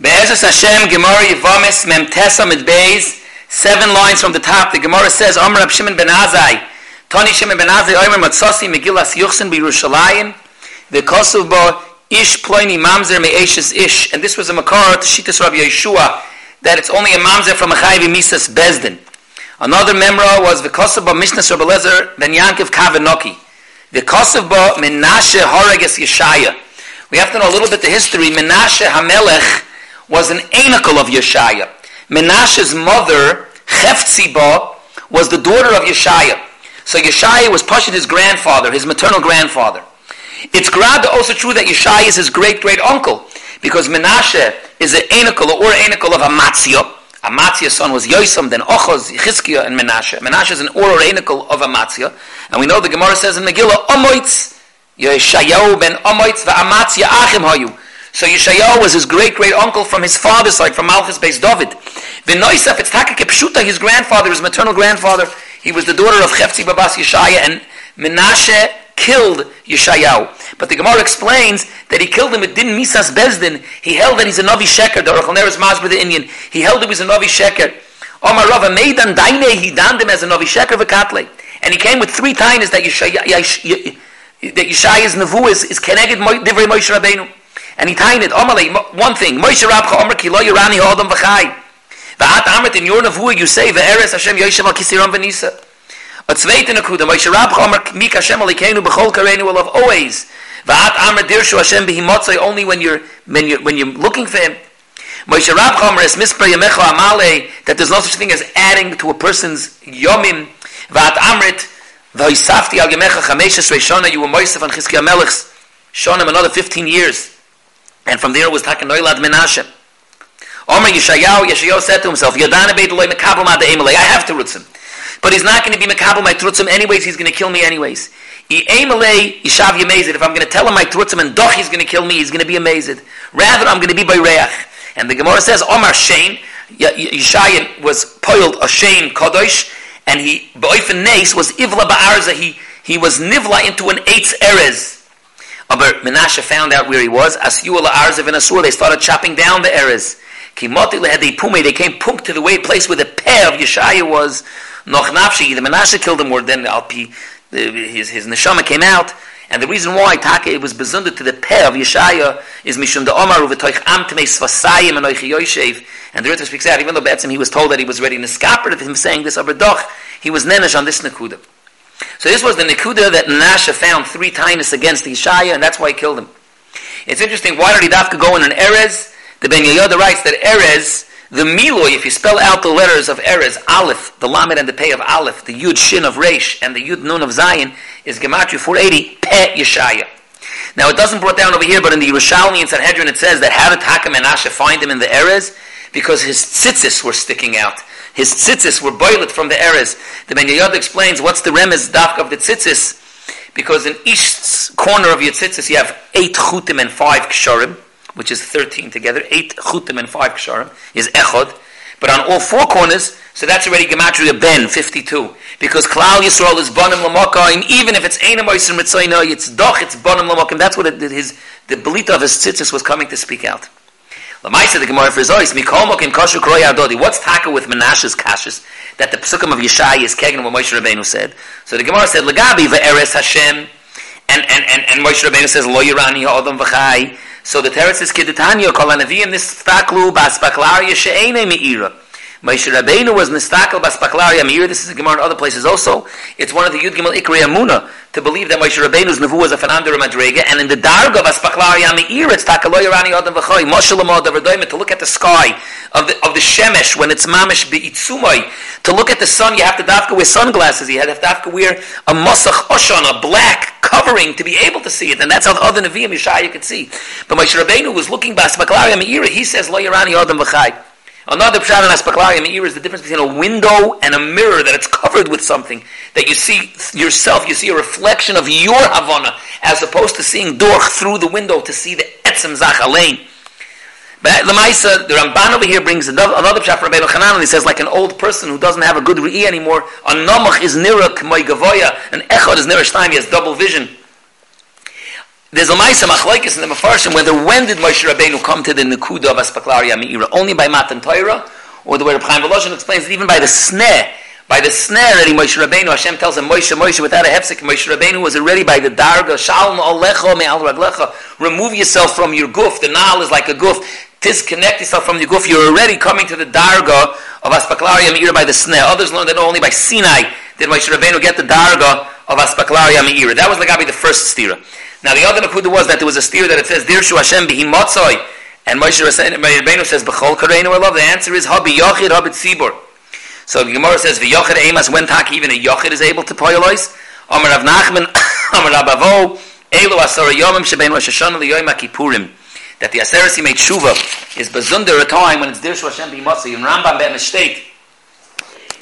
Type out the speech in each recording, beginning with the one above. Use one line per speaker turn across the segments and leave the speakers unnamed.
Be'ezus Hashem, Gemara Yevomis, Mem Tesa Mid Beis, seven lines from the top, the Gemara says, Omer Rab Shimon ben Azai, Tony Shimon ben Azai, Omer Matzosi, Megillas Yuchsin, Birushalayim, the Kosovo Bo, Ish Ploini Mamzer Me'eshes Ish, and this was a Makar to Shittas Rabbi Yeshua, that it's only a Mamzer from a Chayiv Misas Bezdin. Another memra was the Kosovo Mishnah Rabbi Lezer ben Yankiv Kavanoki. The Kosovo Menashe Horeges Yeshaya. We have to know a little bit the history. Menashe Hamelech, was an anacle of Yeshaya. Menashe's mother, Cheftziba, was the daughter of Yeshaya. So Yeshaya was pushing his grandfather, his maternal grandfather. It's grad also true that Yeshaya is his great great uncle, because Menashe is an anacle or anacle of Amatzia. Amatzia's son was Yosam, then Ochoz, Chizkiah, and Menashe. Menashe is an or anacle of Amatzia. And we know the Gemara says in Megillah, Omoitz, Yeshayahu ben Omoitz, Amatzia achim hayu. So Yeshayahu was his great great uncle from his father's side, from Malchus based David. V'noisaf it's Taka Kepshuta, his grandfather, his maternal grandfather. He was the daughter of Chefzi Babas Yeshaya, and Menashe killed Yeshayahu. But the Gemara explains that he killed him with din misas bezdin. He held that he's a Navi Sheker, the Rachel Neres Masber, the Indian. He held him as a Navi Sheker. Omar Rava Meidan Daine, he donned him as a Navi Sheker v'katle. And he came with three tainas that Yeshaya, that Yeshaya's nevu is, is keneged divrei Moshe Rabbeinu. And he tied it one thing Moshe Rabcha Omer ki lo yirani hodam v'chai. V'at amrit in your nevuah you say ve'eres Hashem Yoshem al kisiram v'nisa. A zweite nekuda Moshe Rabcha Omer mik Hashem alikenu b'chol karenu will have always. V'at amrit dirshu Hashem b'himotzai only when you're when you're when you're looking for him. Moshe Rabcha Omer es mispar yamecha amalei that there's no such thing as adding to a person's yomim. V'at amrit v'hisafti al yamecha chameshes reishona you were Moshe van Chizkiah Melech's Shonim another 15 years. And from there was Takan Noilad Menashe. Omer Yeshayahu, Yeshayahu said to himself, Yadana Beit Eloi Mekabel Ma De'emelei, I have to roots him. But he's not going to be Mekabel my Trutzim anyways, he's going to kill me anyways. I Emelei Yishav Yamezid, if I'm going to tell him my Trutzim and Doch he's going to kill me, he's going to be amazed. Rather, I'm going to be by Reach. And the Gemara says, Omar Shein, Yeshayan was poiled a Shein Kodosh, and he, Ba'oifen Nes, was Ivla Ba'arza, he, he was Nivla into an Eitz Erez. Aber Menashe found out where he was. As you Arzav and Asur, they started chopping down the Erez. Had the Pume, they came punk to the way place where the pair of Yeshaya was. Noch Nafshi, the Menashe killed him or then Alpi, his, his Neshama came out. And the reason why Taka it was bezunded to the pair of Yeshaya is Mishum de Omar uvetoich amtmei svasayim and oichi yoshev. And the Ritva speaks out, even though Betzim he was told that he was ready in to scaper him saying this, aber doch, he was nenesh on this Nakuda. So this was the Nikuda that Nasha found three times against Ishaya, and that's why he killed him. It's interesting, why did he go in an Erez? The Ben Yehoyada writes that Erez, the Miloi, if you spell out the letters of Erez, Aleph, the Lamed and the Pei of Aleph, the Yud Shin of Resh, and the Yud Nun of Zion, is Gematria 480, Pe Yeshaya. Now it doesn't brought down over here, but in the Yerushalmi and Sanhedrin it says that how did Hakam and Asha find him in the Erez? Because his tzitzis were sticking out. His tzitzis were boiled from the Erez. The Ben explains what's the remez dafk of the tzitzis, because in each corner of your tzitzis you have eight chutim and five ksharim, which is 13 together. Eight chutim and five ksharim is echod. But on all four corners, so that's already gematria ben 52. Because Klal Yisrael is bonim lamokim, even if it's einam oisim it's doch, it's bonim lamokim. That's what it, his the belita of his tzitzis was coming to speak out. Lamaisa the Gemara for Mikol Mokim Kosher Kroy Adodi. What's taka with Menashe's kashas that the psukim of Yeshai is kegen what Moshe Rabbeinu said? So the Gemara said, Lagabi ve'eres Hashem, and, and, and, and Moshe Rabbeinu says, Lo Yirani ha'odom v'chai. So the Teretz is Kiditanya, Kol HaNevi'im nistaklu ba'aspaklaria she'ene me'ira. Moshe Rabbeinu was nistakel baspaklaria me'ira. This is a Gemara in other places also. It's one of the Yud Gimel Ikri Amuna to believe that Moshe Rabbeinu's nevu was a fanander madrega, and in the darga of Aspaklari Amir, it's takaloy rani adam v'choy, Moshe lamod of to look at the sky of the, of the shemesh when it's mamish be'itzumai, to look at the sun, you have to dafka wear sunglasses, you have to dafka wear a masach oshan, a black covering to be able to see it, and that's how the other Nevi'im Yeshaya could see. But Moshe Rabbeinu was looking by Aspaklari Amir, he says, lo yarani adam v'chai. Another pshat in Aspaklari Meir is the difference between a window and a mirror that it's covered with something that you see yourself, you see a reflection of your Havana as opposed to seeing Dorch through the window to see the Etzem Zach. But the Maisa, the Ramban over here brings another, another pshat from Rabbi and he says like an old person who doesn't have a good Re'i anymore, a Namach is Nira K'moy Gavoya, an Echad is Nira Shtaim, he has double vision. There's a Maisa Machlaikis in the Mefarshim whether when did Moshe Rabbeinu come to the Nekuda of Aspaklaria Meira? Only by Matan Torah? Or the way Reb Chaim Volozhin explains that even by the snare, by the snare already Moshe Rabbeinu, Hashem tells him, Moshe, Moshe, without a hefsek, Moshe Rabbeinu was already by the darga, Shalom Alecha Me'al Raglecha, remove yourself from your goof, the Nile is like a goof, disconnect yourself from your goof, you're already coming to the darga of Aspaklaria Meira by the snare. Others learn that only by Sinai did Moshe Rabbeinu get the darga of Aspaklaria Meira. That was like be the first stira. Now the other nakuda was that there was a steer that it says Dirshu Hashem bihimatzoi, and Moshe Rabbeinu says Bechol Kareinu I love. The answer is Habi Yochid Habi Tzibur. So the Gemara says V'Yochid Eimas when tak even a Yochid is able to poyolois. Amar Rav Nachman Amar Rav Avo Elu Asara Yomim Shebein Rosh Hashanah Liyoyim Kippurim. That the Aseresi made tshuva is bezunder a time when it's Dirshu Hashem bihimatzoi. In Rambam Bet Mistake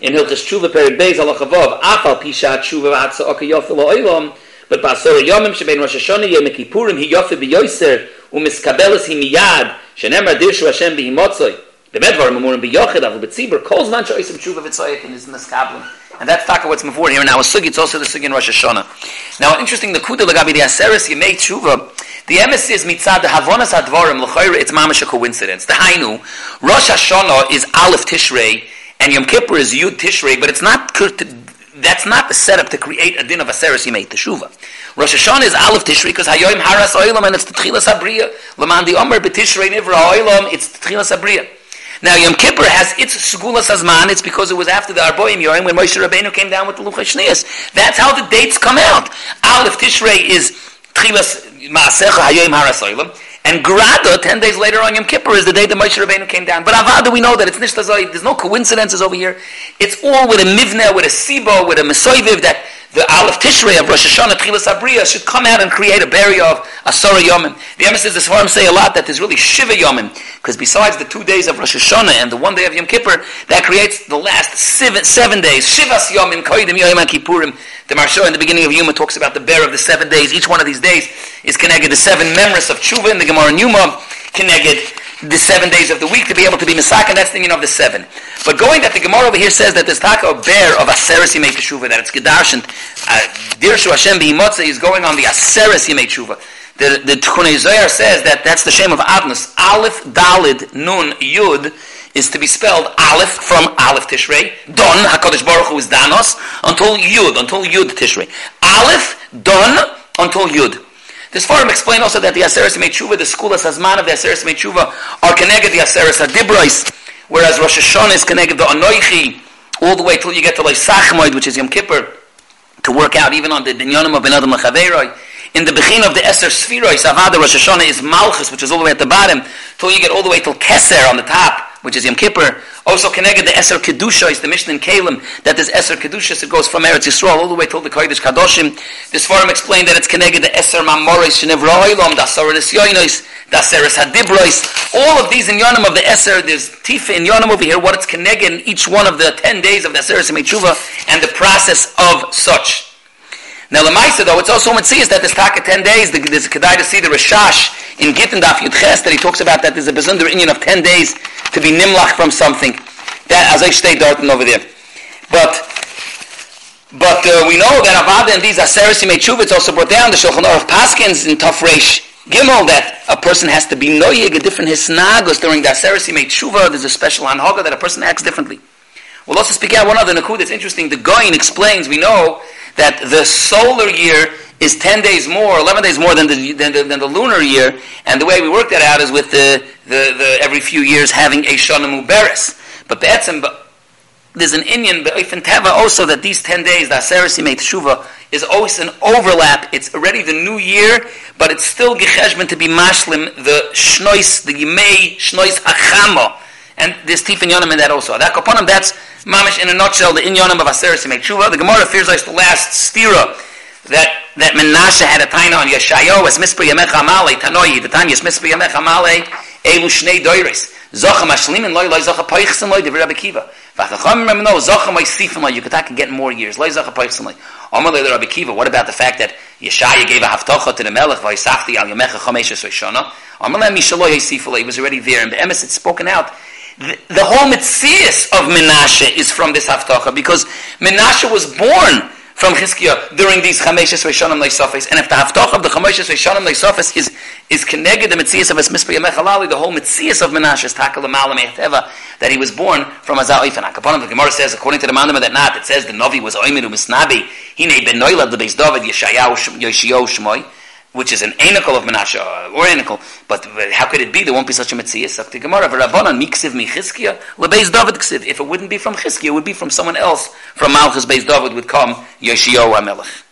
in Hilchas Tshuva Perik Beis Allah Chavav Afal Pisha Tshuva Atza Oka Yofi Lo Oilam but Basor Yomim Shebein Rosh Hashanah Yom Kippurim Hi Yofi B'Yoyser Umiskabelis Hi Miyad Shenemar Dirshu Hashem B'Himotzoi Bemed Varim Amurim Avu Avul B'Tzibur Kol Zman Sheoisim Tshuva V'Tzoyekin Is Miskablim And that's Taka what's before here. Now, a Sugi, it's also the Sugi in Rosh Hashanah. Now, interesting, the Kuda Lagabi, the Aseris Yemei Tshuva, the embassy is mitzad the havonas advarim l'chayre. It's mamish a coincidence. The hainu Rosh Hashanah is Aleph Tishrei and Yom Kippur is Yud Tishrei, but it's not that's not the setup to create a din of Aseres Yimei Teshuvah. Rosh Hashanah is Aleph Tishrei because Hayoim Haras Oilam and it's the Tchilas Abriya. Laman di Omer B'Tishrei Nivra Oilam, it's the Tchilas Abriya. Now Yom Kippur has its Segulas Azman, it's because it was after the Arboim Yorim when Moshe Rabbeinu came down with the Luchas Shneas. That's how the dates come out. Aleph Tishrei is Tchilas Maasecha Hayoim Haras Oilam. And Grada, 10 days later on Yom Kippur, is the day that Moshe Rabbeinu came down. But Avada, we know that it's Nishtazai, there's no coincidences over here. It's all with a Mivne, with a Sibo, with a Mesoiviv, that the Aleph Tishrei of Rosh Hashanah, Tchilas Abriya, should come out and create a barrier of Asara Yomim. The emissaries of Sfarim say a lot that there's really Shiva Yomim, because besides the two days of Rosh Hashanah and the one day of Yom Kippur, that creates the last seven, seven days, Shivas Yomim, Koidim Yom Kippurim. The Maharsha in the beginning of Yuma talks about the bear of the seven days. Each one of these days is connected to seven memories of Tshuva in the Gemara Yuma, connected the seven days of the week to be able to be Misak, and that's the meaning of the seven. But going that the Gemara over here says that there's taka a bear of Aseres Yimei Teshuva, that it's Gedash and uh, Dirshu Hashem B'Himotze is going on the Aseres Yimei Teshuva. The, the Zohar says that that's the shame of Adnus. Aleph, Dalid, Nun, Yud is to be spelled Aleph from Aleph Tishrei, Don, HaKadosh Baruch Hu is Danos, until Yud, until Yud Tishrei. Aleph, Don, until Yud. This forum explain also that the Aseres Meitshuva, the school of Sazman of the Aseres Meitshuva, are connected the Aseres Adibrois, whereas Rosh Hashanah is connected the Anoichi, all the way till you get to Leisachmoid, which is Yom Kippur, to work out even on the Dinyonim of Ben Adam Lechaveiroi. In the begin of the Eser Sphiroi, Savada Rosh Hashanah is Malchus, which is all the way at the bottom, till you get all the way till Keser on the top which is Yom Kippur. Also connected the Eser Kedusha is the Mishnah in Kalim that this Eser Kedusha it goes from Eretz Yisrael all the way till the Kodesh Kadoshim. This forum explained that it's connected the Eser Mamoris Shenevra Oilam, the Asaris Yoinos, Aseres Hadibrois. All of these in Yonim of the Eser, there's Tifa in Yonim over here, what it's connected in each one of the 10 days of the Aseres Mechuva and the process of such. Now the Maisa though, it's also Metzias that there's taka 10 days, there's a Kedai to see the Rashash in Gittin Daf Yud Ches that he talks about that there's a Bezunder Indian of 10 days to be Nimlach from something. That, as I stay darting over there. But, but uh, we know that Avada and these Aseres Yimei Tshuva, also brought down the Shulchan Aruch Paskins in Taf Reish Gimel that a person has to be noyig a different hisnagos during the Aseres Yimei Tshuva. There's a special anhaga that a person acts differently. We'll also speak out one other nakud that's interesting. The Goyin explains, we know that the solar year is 10 days more, 11 days more than the, than the, than the lunar year, and the way we work that out is with the, the, the every few years having a Shana Muberes. But Be'etzim, there's an Indian, Be'ifin Teva also, that these 10 days, the Aseres Yimei Teshuva, is always an overlap. It's already the new year, but it's still Gecheshman to be Mashlim, the Shnois, the Yimei, Shnois Achamo. And there's Tif and Yonim in that also. That Kaponim, that's Mamish in a nutshell, the Inyonim of Aseres Yimei Teshuva. The Gemara fears like the last stira that that Menashe had a taina on Yeshayo as Mispri Yamech Amale Tanoi the time Yes Mispri Yamech Amale Elu Shnei Doiris. Zocha Mashlimin Loi Loi Zocha Peichsen Loi Devir Rabbi Kiva. Vachacham Remember no Zocha Moi Sifim Loi you could get more years. Loi Zocha Peichsen Loi Omer Loi Rabbi Kiva what about the fact that Yeshaya gave a haftocha to the Melech Vaisachti Al Yamecha Chomesh Shana Omer Loi Mishaloi Yisifaloi he was already there. And the emes had spoken out the, whole Metzias of Menashe is from this haftocha because Menashe was born from Chizkiah during these Chameshes Rishonim Leisofes. And if the Haftach of the Chameshes Rishonim Leisofes is, is connected the Metzias of Esmispa Yamech the whole Metzias of Menashe is Takal Malam Teva, that he was born from Azal Ifan. Akaponim, the Gemara says, according to the Mandama that not, it says the Novi was Oimiru Misnabi, Hine the Beis David, Yeshayahu, Yoshio, Shmoy, which is an anical of Menashe, uh, or anical, but how could it be? There won't be such a Metzias. The Gemara, Rabbanan, Miksiv Mi Lebeis David Ksiv. If it wouldn't be from Chizkiah, it would be from someone else. From Malchus Beis David would come Yoshio HaMelech.